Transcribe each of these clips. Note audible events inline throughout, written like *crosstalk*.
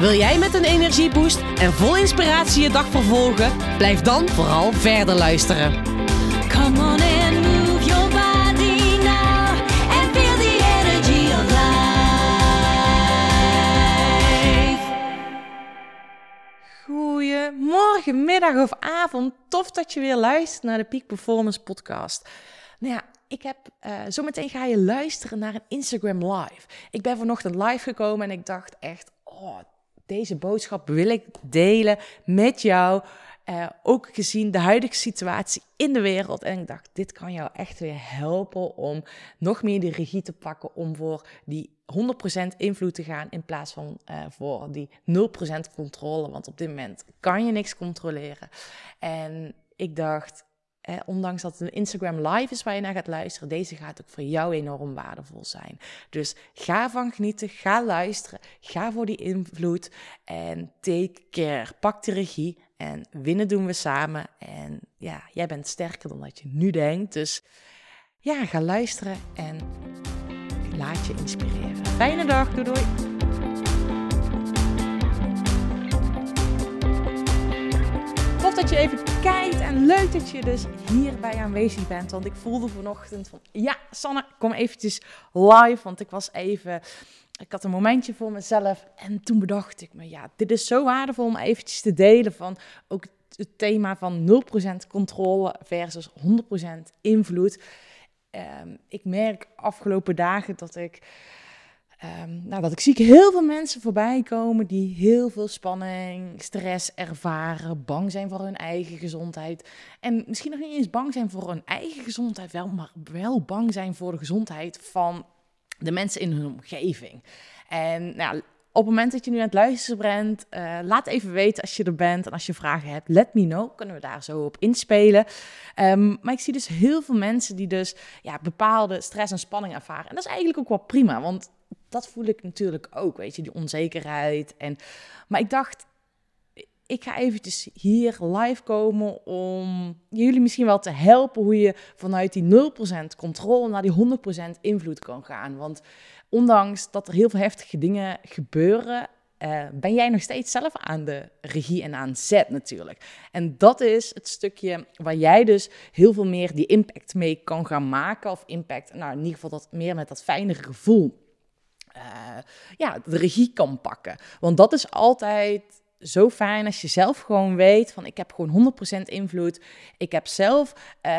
Wil jij met een energieboost en vol inspiratie je dag vervolgen? Blijf dan vooral verder luisteren. Come on and move your body now and feel the energy of life. Goedemorgen, middag of avond. Tof dat je weer luistert naar de Peak Performance podcast. Nou ja, ik heb eh, zometeen ga je luisteren naar een Instagram live. Ik ben vanochtend live gekomen en ik dacht echt, oh, deze boodschap wil ik delen met jou. Eh, ook gezien de huidige situatie in de wereld. En ik dacht, dit kan jou echt weer helpen om nog meer die regie te pakken. Om voor die 100% invloed te gaan in plaats van uh, voor die 0% controle. Want op dit moment kan je niks controleren. En ik dacht, ondanks dat het een Instagram live is waar je naar gaat luisteren, deze gaat ook voor jou enorm waardevol zijn. Dus ga van genieten, ga luisteren, ga voor die invloed en take care. Pak de regie en winnen doen we samen. En ja, jij bent sterker dan dat je nu denkt. Dus ja, ga luisteren en laat je inspireren. Fijne dag, doei doei. Dat je even kijkt en leuk dat je dus hierbij aanwezig bent. Want ik voelde vanochtend van, ja, Sanne, kom eventjes live. Want ik was even, ik had een momentje voor mezelf. En toen bedacht ik me, ja, dit is zo waardevol om eventjes te delen van ook het thema van 0% controle versus 100% invloed. Um, ik merk afgelopen dagen dat ik Um, nou, dat ik zie ik heel veel mensen voorbij komen die heel veel spanning, stress ervaren, bang zijn voor hun eigen gezondheid. En misschien nog niet eens bang zijn voor hun eigen gezondheid, wel, maar wel bang zijn voor de gezondheid van de mensen in hun omgeving. En nou, op het moment dat je nu aan het luisteren bent, uh, laat even weten als je er bent. En als je vragen hebt, let me know. Kunnen we daar zo op inspelen. Um, maar ik zie dus heel veel mensen die dus ja, bepaalde stress en spanning ervaren. En dat is eigenlijk ook wel prima, want dat voel ik natuurlijk ook, weet je, die onzekerheid. En, maar ik dacht, ik ga eventjes hier live komen om jullie misschien wel te helpen hoe je vanuit die 0% controle naar die 100% invloed kan gaan. Want ondanks dat er heel veel heftige dingen gebeuren, uh, ben jij nog steeds zelf aan de regie en aan zet natuurlijk. En dat is het stukje waar jij dus heel veel meer die impact mee kan gaan maken. Of impact, nou in ieder geval dat meer met dat fijnere gevoel. Uh, ja, de regie kan pakken. Want dat is altijd zo fijn als je zelf gewoon weet van ik heb gewoon 100% invloed. Ik heb zelf uh,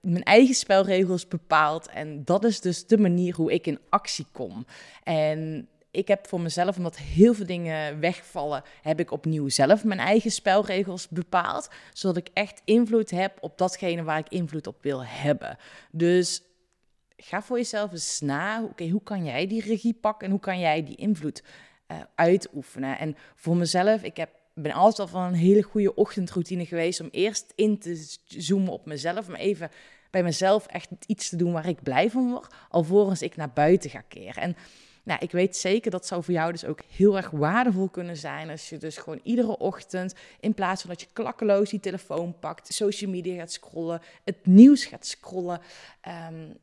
mijn eigen spelregels bepaald. En dat is dus de manier hoe ik in actie kom. En ik heb voor mezelf, omdat heel veel dingen wegvallen, heb ik opnieuw zelf mijn eigen spelregels bepaald. Zodat ik echt invloed heb op datgene waar ik invloed op wil hebben. Dus ga voor jezelf eens na. Oké, hoe kan jij die regie pakken en hoe kan jij die invloed uh, uitoefenen? En voor mezelf, ik heb ben altijd al van een hele goede ochtendroutine geweest om eerst in te zoomen op mezelf, maar even bij mezelf echt iets te doen waar ik blij van word, alvorens ik naar buiten ga keren. En nou, ik weet zeker dat zou voor jou dus ook heel erg waardevol kunnen zijn als je dus gewoon iedere ochtend, in plaats van dat je klakkeloos die telefoon pakt, social media gaat scrollen, het nieuws gaat scrollen, um,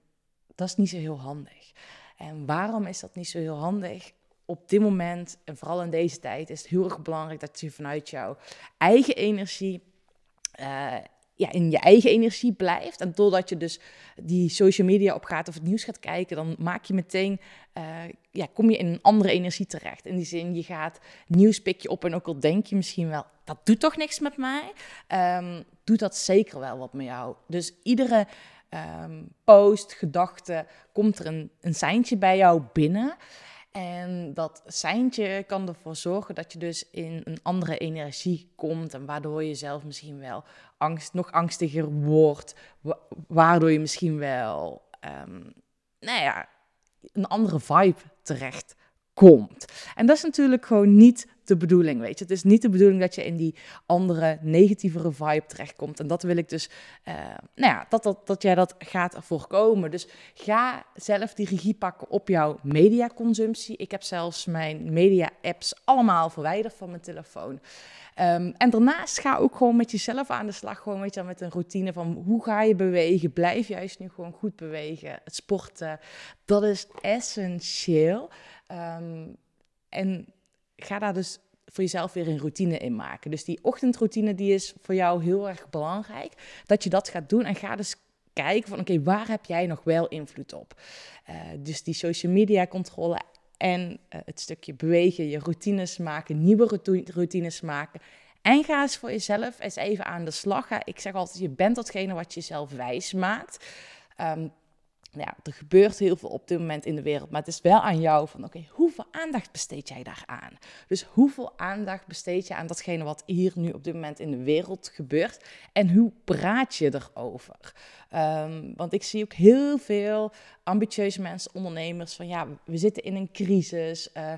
dat is niet zo heel handig. En waarom is dat niet zo heel handig? Op dit moment, en vooral in deze tijd, is het heel erg belangrijk dat je vanuit jouw eigen energie uh, ja, in je eigen energie blijft. En doordat je dus die social media op gaat of het nieuws gaat kijken, dan maak je meteen, uh, ja, kom je in een andere energie terecht. In die zin, je gaat nieuws pik je op en ook al denk je misschien wel, dat doet toch niks met mij, um, doet dat zeker wel wat met jou. Dus iedere um, post, gedachte, komt er een, een seintje bij jou binnen. En dat seintje kan ervoor zorgen dat je dus in een andere energie komt. En waardoor je zelf misschien wel angst, nog angstiger wordt. Waardoor je misschien wel, um, nou ja, een andere vibe terecht komt. En dat is natuurlijk gewoon niet de bedoeling, weet je. Het is niet de bedoeling dat je in die andere, negatievere vibe terechtkomt. En dat wil ik dus, uh, nou ja, dat, dat, dat jij dat gaat voorkomen. Dus ga zelf die regie pakken op jouw mediaconsumptie. Ik heb zelfs mijn media-apps allemaal verwijderd van mijn telefoon. Um, en daarnaast ga ook gewoon met jezelf aan de slag. Gewoon weet je, met een routine van hoe ga je bewegen. Blijf juist nu gewoon goed bewegen. Het sporten, dat is essentieel. Um, en ga daar dus voor jezelf weer een routine in maken. Dus die ochtendroutine die is voor jou heel erg belangrijk. Dat je dat gaat doen en ga dus kijken van oké, waar heb jij nog wel invloed op? Uh, dus die social media controle en uh, het stukje bewegen, je routines maken, nieuwe routines maken. En ga eens voor jezelf eens even aan de slag. Ik zeg altijd, je bent datgene wat je zelf wijs maakt. Um, ja, er gebeurt heel veel op dit moment in de wereld, maar het is wel aan jou van, oké, hoeveel aandacht besteed jij daaraan? Dus hoeveel aandacht besteed je aan datgene wat hier nu op dit moment in de wereld gebeurt en hoe praat je erover? Um, want ik zie ook heel veel ambitieuze mensen, ondernemers, van ja, we zitten in een crisis, uh,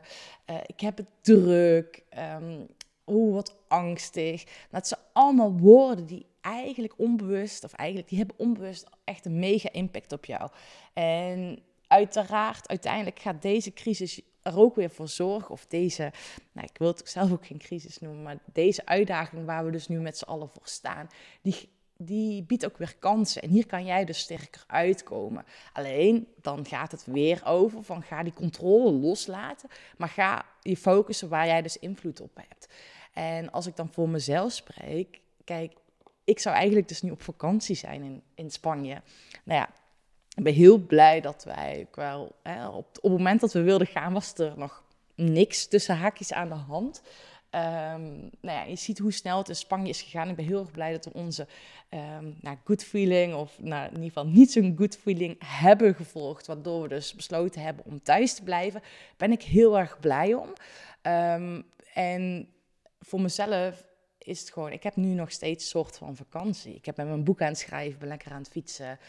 uh, ik heb het druk, um, oeh, wat angstig. Dat zijn allemaal woorden die eigenlijk onbewust, of eigenlijk die hebben onbewust echt een mega impact op jou. En uiteraard, uiteindelijk gaat deze crisis er ook weer voor zorgen, of deze, nou, ik wil het zelf ook geen crisis noemen, maar deze uitdaging waar we dus nu met z'n allen voor staan, die, die biedt ook weer kansen. En hier kan jij dus sterker uitkomen. Alleen dan gaat het weer over van ga die controle loslaten, maar ga je focussen waar jij dus invloed op hebt. En als ik dan voor mezelf spreek, kijk, ik zou eigenlijk dus nu op vakantie zijn in, in Spanje. Nou ja, ik ben heel blij dat wij wel, hè, op, het moment dat we wilden gaan, was er nog niks tussen haakjes aan de hand. Um, nou ja, je ziet hoe snel het in Spanje is gegaan. Ik ben heel erg blij dat we onze um, nou, good feeling, of nou, in ieder geval niet zo'n good feeling, hebben gevolgd. Waardoor we dus besloten hebben om thuis te blijven. Ben ik heel erg blij om. Um, en voor mezelf is het gewoon, ik heb nu nog steeds soort van vakantie. Ik heb met mijn boek aan het schrijven, ben lekker aan het fietsen.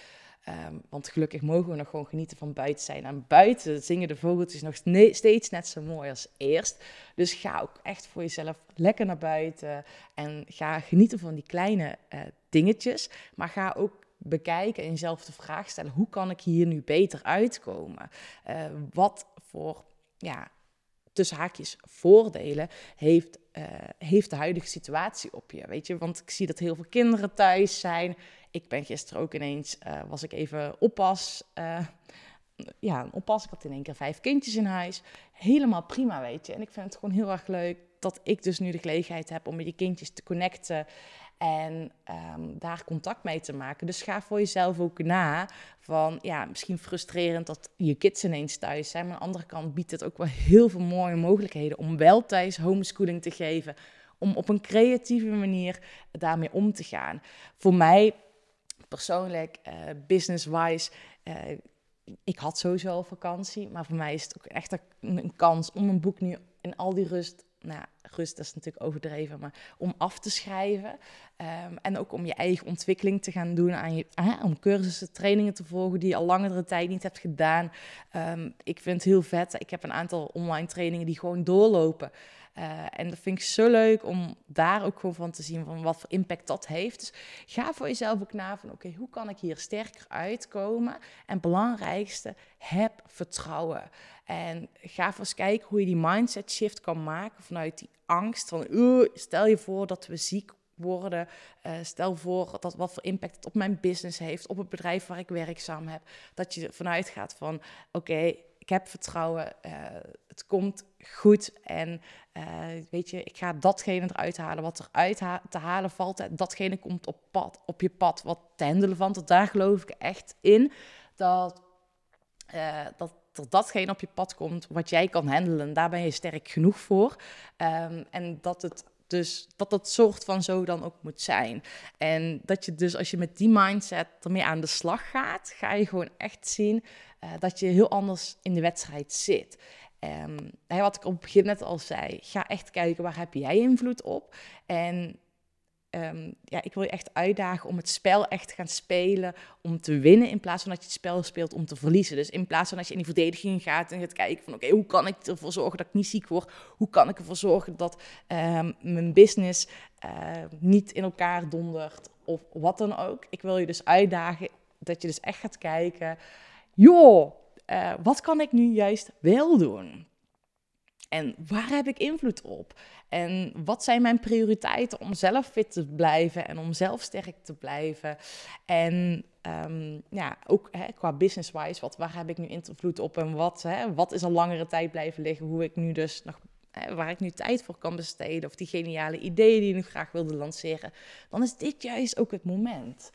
Um, want gelukkig mogen we nog gewoon genieten van buiten zijn. En buiten zingen de vogeltjes nog steeds net zo mooi als eerst. Dus ga ook echt voor jezelf lekker naar buiten. En ga genieten van die kleine uh, dingetjes. Maar ga ook bekijken en jezelf de vraag stellen: hoe kan ik hier nu beter uitkomen? Uh, wat voor ja, tussen haakjes voordelen heeft, uh, heeft de huidige situatie op je. Weet je, want ik zie dat heel veel kinderen thuis zijn. Ik ben gisteren ook ineens, uh, was ik even oppas. Uh, ja, oppas. Ik had in één keer vijf kindjes in huis. Helemaal prima, weet je. En ik vind het gewoon heel erg leuk dat ik dus nu de gelegenheid heb om met die kindjes te connecten. En um, daar contact mee te maken. Dus ga voor jezelf ook na. Van ja, misschien frustrerend dat je kids ineens thuis zijn. Maar aan de andere kant biedt het ook wel heel veel mooie mogelijkheden om wel thuis homeschooling te geven. Om op een creatieve manier daarmee om te gaan. Voor mij persoonlijk, uh, business-wise. Uh, ik had sowieso al vakantie, maar voor mij is het ook echt een kans om een boek nu in al die rust nou, rust is natuurlijk overdreven, maar om af te schrijven. Um, en ook om je eigen ontwikkeling te gaan doen, aan je, om cursussen, trainingen te volgen die je al langere tijd niet hebt gedaan. Um, ik vind het heel vet. Ik heb een aantal online trainingen die gewoon doorlopen. Uh, en dat vind ik zo leuk om daar ook gewoon van te zien van wat voor impact dat heeft. Dus ga voor jezelf ook na van oké, hoe kan ik hier sterker uitkomen? En belangrijkste, heb vertrouwen. En ga eens kijken hoe je die mindset shift kan maken vanuit die angst van stel je voor dat we ziek worden. Uh, stel voor dat wat voor impact het op mijn business heeft, op het bedrijf waar ik werkzaam heb. Dat je vanuit gaat van oké, ik heb vertrouwen, uh, het komt goed en uh, weet je, ik ga datgene eruit halen wat eruit te halen valt. Datgene komt op, pad, op je pad wat te handelen van. Daar geloof ik echt in dat, uh, dat datgene op je pad komt wat jij kan handelen. Daar ben je sterk genoeg voor. Um, en dat het dus dat dat soort van zo dan ook moet zijn. En dat je dus als je met die mindset ermee aan de slag gaat, ga je gewoon echt zien uh, dat je heel anders in de wedstrijd zit. Um, wat ik op het begin net al zei, ga echt kijken waar heb jij invloed op. En ehm, ja, ik wil je echt uitdagen om het spel echt te gaan spelen, om te winnen, in plaats van dat je het spel speelt om te verliezen. Dus in plaats van dat je in die verdediging gaat en gaat kijken van, oké, hoe kan ik ervoor zorgen dat ik niet ziek word? Hoe kan ik ervoor zorgen dat ehm, mijn business eh, niet in elkaar dondert? Of wat dan ook. Ik wil je dus uitdagen dat je dus echt gaat kijken, joh, eh, wat kan ik nu juist wel doen? En waar heb ik invloed op? En wat zijn mijn prioriteiten om zelf fit te blijven en om zelf sterk te blijven? En ehm, ja, ook hè, qua business-wise, wat, waar heb ik nu invloed op en wat, hè, wat is al langere tijd blijven liggen? Hoe ik nu dus nog, waar ik nu tijd voor kan besteden of die geniale ideeën die ik graag wilde lanceren, dan is dit juist ook het moment.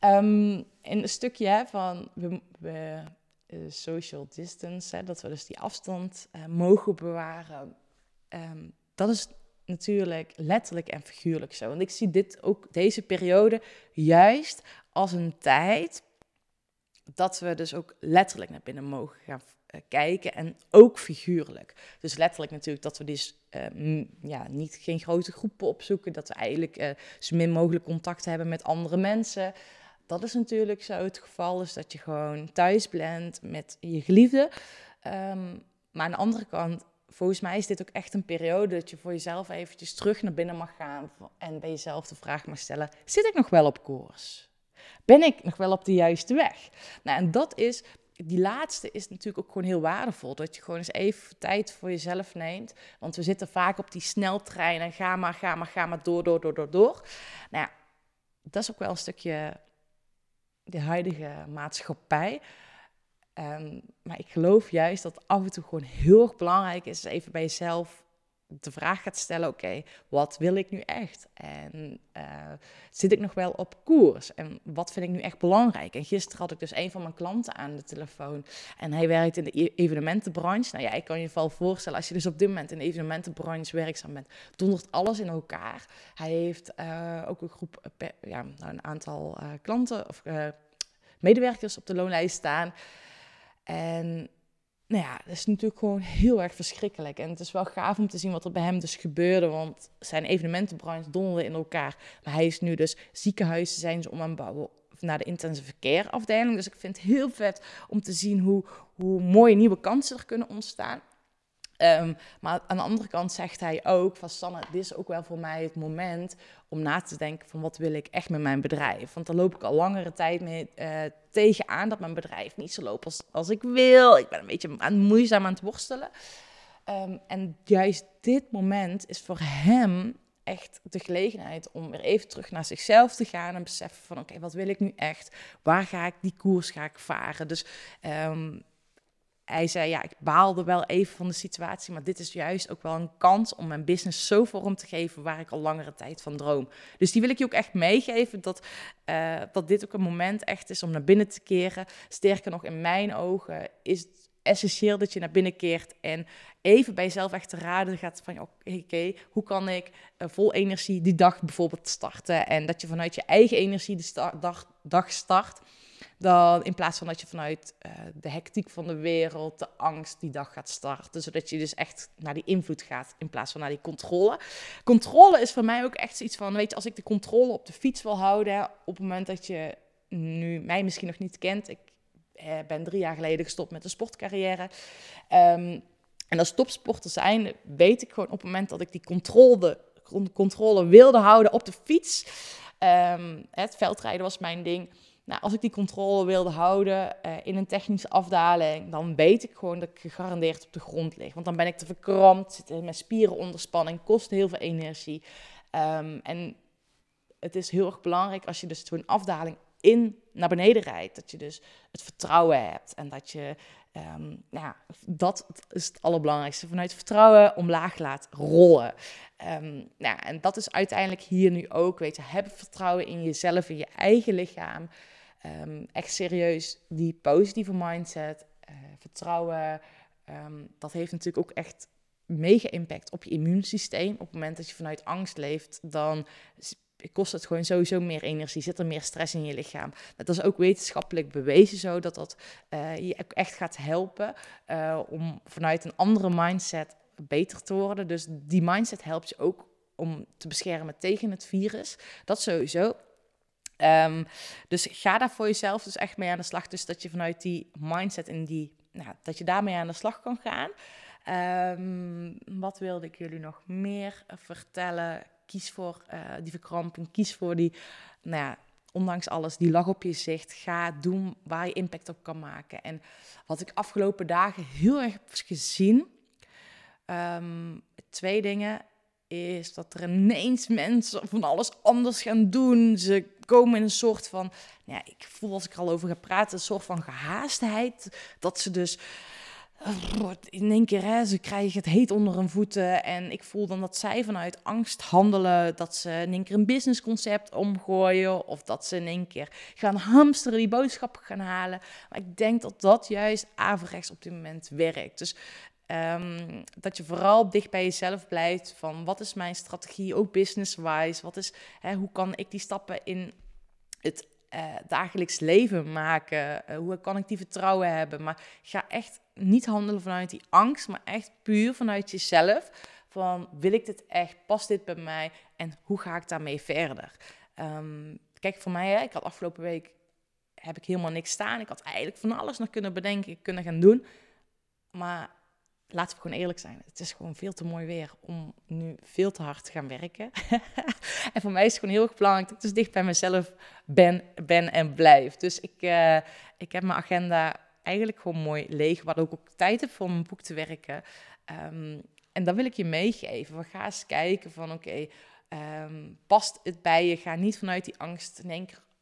Um, in een stukje hè, van we, we uh, social distance, hè, dat we dus die afstand uh, mogen bewaren. Um, dat is natuurlijk letterlijk en figuurlijk zo. Want ik zie dit ook, deze periode, juist als een tijd dat we dus ook letterlijk naar binnen mogen gaan uh, kijken en ook figuurlijk. Dus letterlijk natuurlijk dat we dus uh, ja, niet, geen grote groepen opzoeken, dat we eigenlijk uh, zo min mogelijk contact hebben met andere mensen. Dat is natuurlijk zo het geval, dus dat je gewoon thuis bent met je geliefde. Um, maar aan de andere kant volgens mij is dit ook echt een periode dat je voor jezelf eventjes terug naar binnen mag gaan en bij jezelf de vraag mag stellen: zit ik nog wel op koers? Ben ik nog wel op de juiste weg? Nou, en dat is, die laatste is natuurlijk ook gewoon heel waardevol. Dat je gewoon eens even tijd voor jezelf neemt. Want we zitten vaak op die sneltrein en ga maar, ga maar, ga maar door, door, door, door, door. Nou ja, dat is ook wel een stukje de huidige maatschappij. Um, maar ik geloof juist dat af en toe gewoon heel erg belangrijk is, even bij jezelf de vraag gaat stellen: oké, wat wil ik nu echt? En uh, zit ik nog wel op koers? En wat vind ik nu echt belangrijk? En gisteren had ik dus een van mijn klanten aan de telefoon. En hij werkt in de e-, evenementenbranche. Nou ja, ik kan je wel voorstellen, als je dus op dit moment in de evenementenbranche werkzaam bent, dondert alles in elkaar. Hij heeft uh, ook een groep, uh, ja, nou, een aantal klanten of medewerkers op de loonlijst staan. En nou ja, dat is natuurlijk gewoon heel erg verschrikkelijk. En het is wel gaaf om te zien wat er bij hem dus gebeurde. Want zijn evenementenbranche donderde in elkaar. Maar hij is nu dus ziekenhuizen zijn ze om aan bouwen naar de intensive care afdeling. Dus ik vind het heel vet om te zien hoe, hoe mooie nieuwe kansen er kunnen ontstaan. Um, maar aan de andere kant zegt hij ook van Sanne, dit is ook wel voor mij het moment om na te denken van wat wil ik echt met mijn bedrijf. Want daar loop ik al langere tijd mee uh, tegenaan dat mijn bedrijf niet zo loopt als, als ik wil. Ik ben een beetje aan, moeizaam aan het worstelen. Um, en juist dit moment is voor hem echt de gelegenheid om weer even terug naar zichzelf te gaan en beseffen van oké, wat wil ik nu echt? Waar ga ik die koers ga ik varen? Dus um, hij zei, ja, ik baalde wel even van de situatie, maar dit is juist ook wel een kans om mijn business zo vorm te geven waar ik al langere tijd van droom. Dus die wil ik je ook echt meegeven, dat, uh, dat dit ook een moment echt is om naar binnen te keren. Sterker nog, in mijn ogen is het essentieel dat je naar binnen keert en even bij jezelf echt te raden gaat van, oké, hoe kan ik uh, vol energie die dag bijvoorbeeld starten? En dat je vanuit je eigen energie de dag, dag start dan in plaats van dat je vanuit uh, de hectiek van de wereld, de angst die dag gaat starten. Zodat je dus echt naar die invloed gaat in plaats van naar die controle. Controle is voor mij ook echt zoiets van, weet je, als ik de controle op de fiets wil houden, op het moment dat je nu mij misschien nog niet kent, ik eh, ben drie jaar geleden gestopt met een sportcarrière. Um, en als topsporter zijn, weet ik gewoon op het moment dat ik die controle, controle wilde houden op de fiets. Um, het veldrijden was mijn ding nou, als ik die controle wilde houden uh, in een technische afdaling, dan weet ik gewoon dat ik gegarandeerd op de grond lig. Want dan ben ik te verkrampt, zit mijn spieren onder spanning, kost heel veel energie. Um, en het is heel erg belangrijk als je dus zo'n afdaling in naar beneden rijdt, dat je dus het vertrouwen hebt en dat je, um, nou, dat is het allerbelangrijkste, vanuit vertrouwen omlaag laat rollen. Um, nou, en dat is uiteindelijk hier nu ook, weet je, heb vertrouwen in jezelf, in je eigen lichaam. Um, echt serieus die positieve mindset, uh, vertrouwen, um, dat heeft natuurlijk ook echt mega impact op je immuunsysteem. Op het moment dat je vanuit angst leeft, dan kost het gewoon sowieso meer energie, zit er meer stress in je lichaam. Dat is ook wetenschappelijk bewezen zo, dat dat uh, je echt gaat helpen uh, om vanuit een andere mindset beter te worden. Dus die mindset helpt je ook om te beschermen tegen het virus. Dat sowieso. Ehm, dus ga daar voor jezelf dus echt mee aan de slag. Dus dat je vanuit die mindset en die, nou, dat je daarmee aan de slag kan gaan. Ehm, wat wilde ik jullie nog meer vertellen? Kies voor eh, die verkramping, kies voor die, nou ja, ondanks alles, die lach op je gezicht. Ga doen waar je impact op kan maken. En wat ik afgelopen dagen heel erg heb gezien, ehm, twee dingen, is dat er ineens mensen van alles anders gaan doen. Ze komen in een soort van, ja, ik voel als ik er al over ga praten, een soort van gehaastheid. Dat ze dus in één keer, ze krijgen het heet onder hun voeten. En ik voel dan dat zij vanuit angst handelen. Dat ze in één keer een businessconcept omgooien. Of dat ze in één keer gaan hamsteren, die boodschappen gaan halen. Maar ik denk dat dat juist averechts op dit moment werkt. Dus ehm, dat je vooral dicht bij jezelf blijft. Van wat is mijn strategie, ook business-wise. Wat is, hè, hoe kan ik die stappen in het eh, dagelijks leven maken? Eh, hoe kan ik die vertrouwen hebben? Maar ga echt niet handelen vanuit die angst, maar echt puur vanuit jezelf. Van wil ik dit echt? Past dit bij mij? En hoe ga ik daarmee verder? Ehm, kijk, voor mij, hè, ik had afgelopen week heb ik helemaal niks staan. Ik had eigenlijk van alles nog kunnen bedenken, kunnen gaan doen. Maar laten we gewoon eerlijk zijn. Het is gewoon veel te mooi weer om nu veel te hard te gaan werken. *laughs* en voor mij is het gewoon heel erg belangrijk dat ik dus dicht bij mezelf ben, ben en blijf. Dus ik, uh, ik heb mijn agenda eigenlijk gewoon mooi leeg, waar ik ook tijd heb voor mijn boek te werken. Um, en dan wil ik je meegeven. We gaan eens kijken van oké, um, past het bij je? Ga niet vanuit die angst in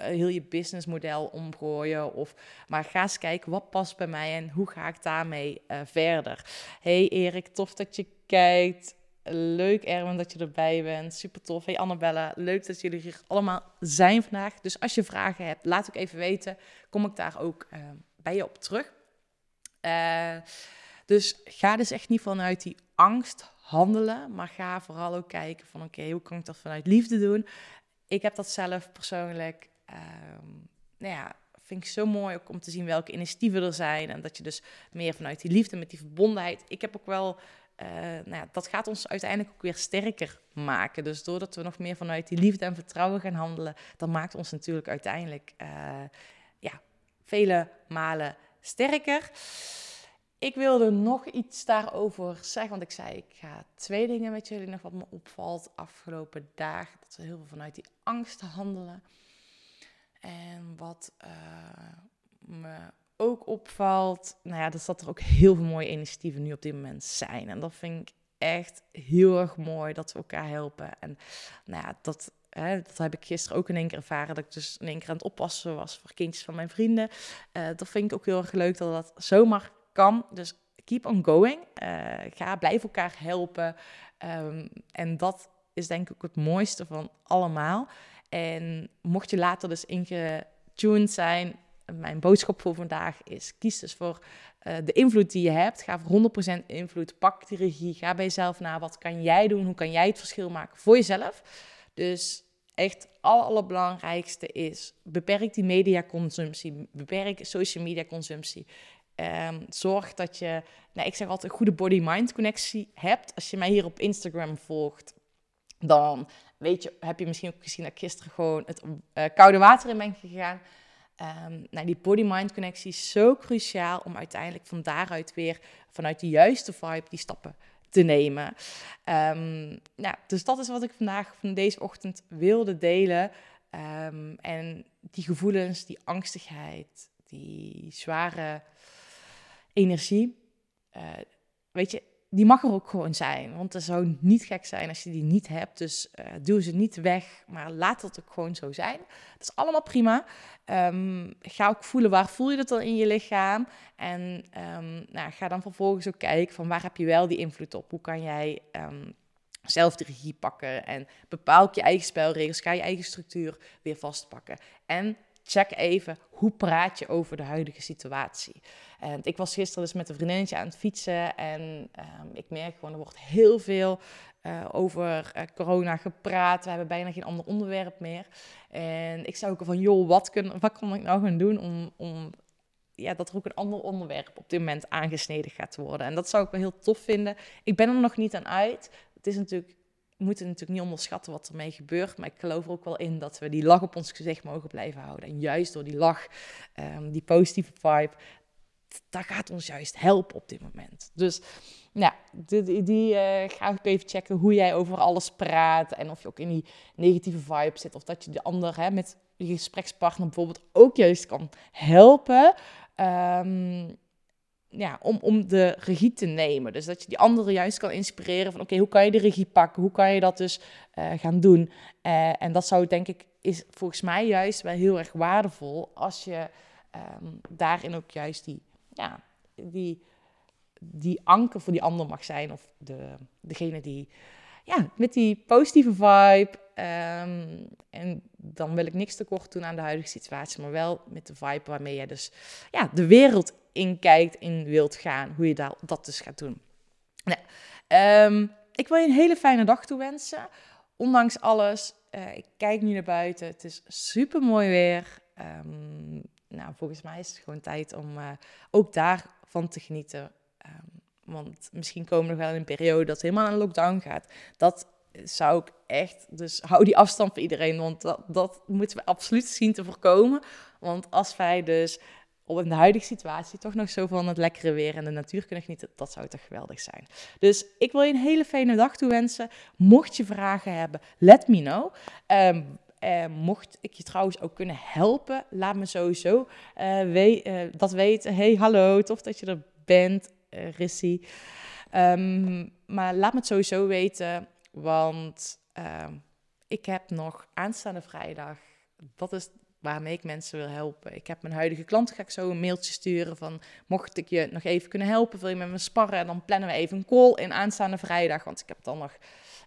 heel je businessmodel omgooien. Of, maar ga eens kijken wat past bij mij en hoe ga ik daarmee uh, verder. Hey Erik, tof dat je kijkt. Leuk Erwin dat je erbij bent. Super tof. Hey Annabella, leuk dat jullie hier allemaal zijn vandaag. Dus als je vragen hebt, laat ik even weten. Kom ik daar ook uh, bij je op terug. Dus ga dus echt niet vanuit die angst handelen, maar ga vooral ook kijken van oké, hoe kan ik dat vanuit liefde doen? Ik heb dat zelf persoonlijk, um, nou ja, vind ik zo mooi ook om te zien welke initiatieven er zijn en dat je dus meer vanuit die liefde met die verbondenheid. Ik heb ook wel, uh, nou ja, dat gaat ons uiteindelijk ook weer sterker maken. Dus doordat we nog meer vanuit die liefde en vertrouwen gaan handelen, dat maakt ons natuurlijk uiteindelijk, uh, ja, vele malen sterker. Ik wilde nog iets daarover zeggen, want ik zei, ik ga twee dingen met jullie nog wat me opvalt afgelopen dagen. Dat we heel veel vanuit die angst handelen. En wat uh, me ook opvalt, nou ja, dat er ook heel veel mooie initiatieven nu op dit moment zijn. En dat vind ik echt heel erg mooi dat we elkaar helpen. En nou ja, dat, dat heb ik gisteren ook in één keer ervaren. Dat ik dus in één keer aan het oppassen was voor kindjes van mijn vrienden. Uh, dat vind ik ook heel erg leuk dat dat zomaar kan. Dus keep on going. Uh, ga, blijf elkaar helpen. Um, en dat is denk ik ook het mooiste van allemaal. En mocht je later dus ingetuned zijn, mijn boodschap voor vandaag is: kies dus voor uh, de invloed die je hebt. Ga voor 100% invloed. Pak die regie. Ga bij jezelf na. Wat kan jij doen? Hoe kan jij het verschil maken voor jezelf? Dus echt het allerbelangrijkste is: beperk die mediaconsumptie. Beperk social media consumptie. Um, zorg dat je, nou, ik zeg altijd, een goede body-mind connectie hebt. Als je mij hier op Instagram volgt, dan weet je, heb je misschien ook gezien dat gisteren gewoon het uh, koude water in ben gegaan. Um, nou, die body-mind connectie is zo cruciaal om uiteindelijk van daaruit weer vanuit de juiste vibe die stappen te nemen. Um, nou, dus dat is wat ik vandaag van deze ochtend wilde delen. Um, en die gevoelens, die angstigheid, die zware energie, uh, weet je, die mag er ook gewoon zijn. Want het zou niet gek zijn als je die niet hebt. Dus uh, doe ze niet weg, maar laat het ook gewoon zo zijn. Dat is allemaal prima. Um, ga ook voelen waar voel je dat dan in je lichaam. En um, nou, ga dan vervolgens ook kijken van waar heb je wel die invloed op. Hoe kan jij um, zelf de regie pakken en bepaal je eigen spelregels. Ga je eigen structuur weer vastpakken. En check even hoe praat je over de huidige situatie. En ik was gisteren dus met een vriendinnetje aan het fietsen en um, ik merk gewoon er wordt heel veel uh, over uh, corona gepraat. We hebben bijna geen ander onderwerp meer. En ik zou ook van, joh, wat, wat kan ik nou gaan doen om, om ja, dat er ook een ander onderwerp op dit moment aangesneden gaat worden. En dat zou ik wel heel tof vinden. Ik ben er nog niet aan uit. Het is natuurlijk moeten natuurlijk niet onderschatten wat ermee gebeurt. Maar ik geloof er ook wel in dat we die lach op ons gezicht mogen blijven houden. En juist door die lach, ehm, die positieve vibe, dat gaat ons juist helpen op dit moment. Dus ja, die, die, die eh, ga ik even checken hoe jij over alles praat. En of je ook in die negatieve vibe zit. Of dat je de ander hè, met je gesprekspartner bijvoorbeeld ook juist kan helpen. Ehm, ja, om, om de regie te nemen. Dus dat je die anderen juist kan inspireren van oké, hoe kan je de regie pakken? Hoe kan je dat dus eh, gaan doen? Eh, en dat zou denk ik, is volgens mij juist wel heel erg waardevol als je ehm, daarin ook juist die, ja, die, die anker voor die ander mag zijn. Of de, degene die ja, met die positieve vibe. ehm, en dan wil ik niks tekort doen aan de huidige situatie, maar wel met de vibe waarmee je dus ja, de wereld inkijkt, in wilt gaan, hoe je dat, dat dus gaat doen. Nou, ehm, ik wil je een hele fijne dag toewensen. Ondanks alles, eh, ik kijk nu naar buiten. Het is super mooi weer. Ehm, nou, volgens mij is het gewoon tijd om eh, ook daarvan te genieten. Ehm, want misschien komen we nog wel in een periode dat helemaal aan lockdown gaat. Dat zou ik echt, dus hou die afstand voor iedereen, want dat, dat moeten we absoluut zien te voorkomen. Want als wij dus op in de huidige situatie toch nog zo van het lekkere weer en de natuur kunnen genieten, dat zou toch geweldig zijn. Dus ik wil je een hele fijne dag toewensen. Mocht je vragen hebben, let me know. Eh, mocht ik je trouwens ook kunnen helpen, laat me sowieso eh, eh, dat weten. Hey, hallo, tof dat je er bent, Rissie. Ehm, maar laat me het sowieso weten, want ehm, ik heb nog aanstaande vrijdag, dat is waarmee ik mensen wil helpen. Ik heb mijn huidige klant, ga ik zo een mailtje sturen van, mocht ik je nog even kunnen helpen, wil je met me sparren? En dan plannen we even een call in aanstaande vrijdag, want ik heb dan nog,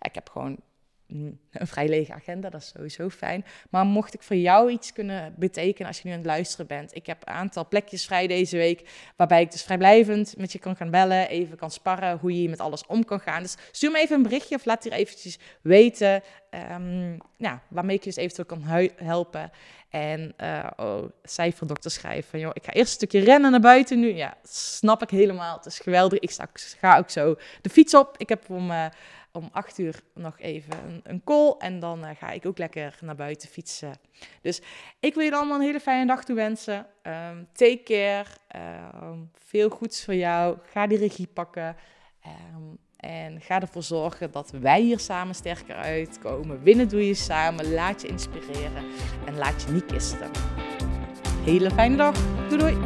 ik heb gewoon een vrij lege agenda, dat is sowieso fijn. Maar mocht ik voor jou iets kunnen betekenen als je nu aan het luisteren bent. Ik heb een aantal plekjes vrij deze week, waarbij ik dus vrijblijvend met je kan gaan bellen, even kan sparren, hoe je met alles om kan gaan. Dus stuur me even een berichtje of laat hier eventjes weten ehm, ja, waarmee ik je dus eventueel kan helpen. En eh oh, cijferdokter schrijven van, joh, ik ga eerst een stukje rennen naar buiten nu. Ja, snap ik helemaal. Het is geweldig. Ik sta, ga ook zo de fiets op. Ik heb om, eh, om acht uur nog even een, een call. En dan eh, ga ik ook lekker naar buiten fietsen. Dus ik wil je allemaal een hele fijne dag toewensen. Ehm take care. Ehm, veel goeds voor jou. Ga die regie pakken. Ehm, en ga ervoor zorgen dat wij hier samen sterker uitkomen. Winnen doe je samen. Laat je inspireren. En laat je niet kisten. Hele fijne dag. Doei doei.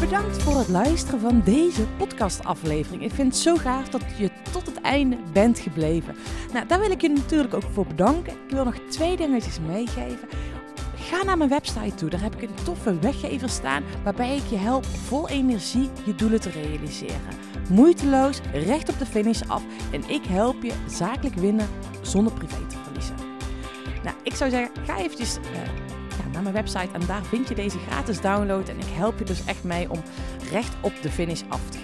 Bedankt voor het luisteren van deze podcastaflevering. Ik vind het zo gaaf dat je tot het einde bent gebleven. Nou, daar wil ik je natuurlijk ook voor bedanken. Ik wil nog twee dingetjes meegeven. Ga naar mijn website toe. Daar heb ik een toffe weggever staan waarbij ik je help vol energie je doelen te realiseren. Moeiteloos, recht op de finish af en ik help je zakelijk winnen zonder privé te verliezen. Nou, ik zou zeggen, ga eventjes eh, naar mijn website en daar vind je deze gratis download. En ik help je dus echt mee om recht op de finish af te gaan.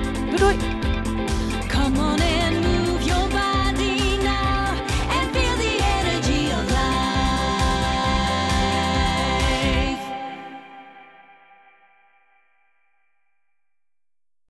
Come on in.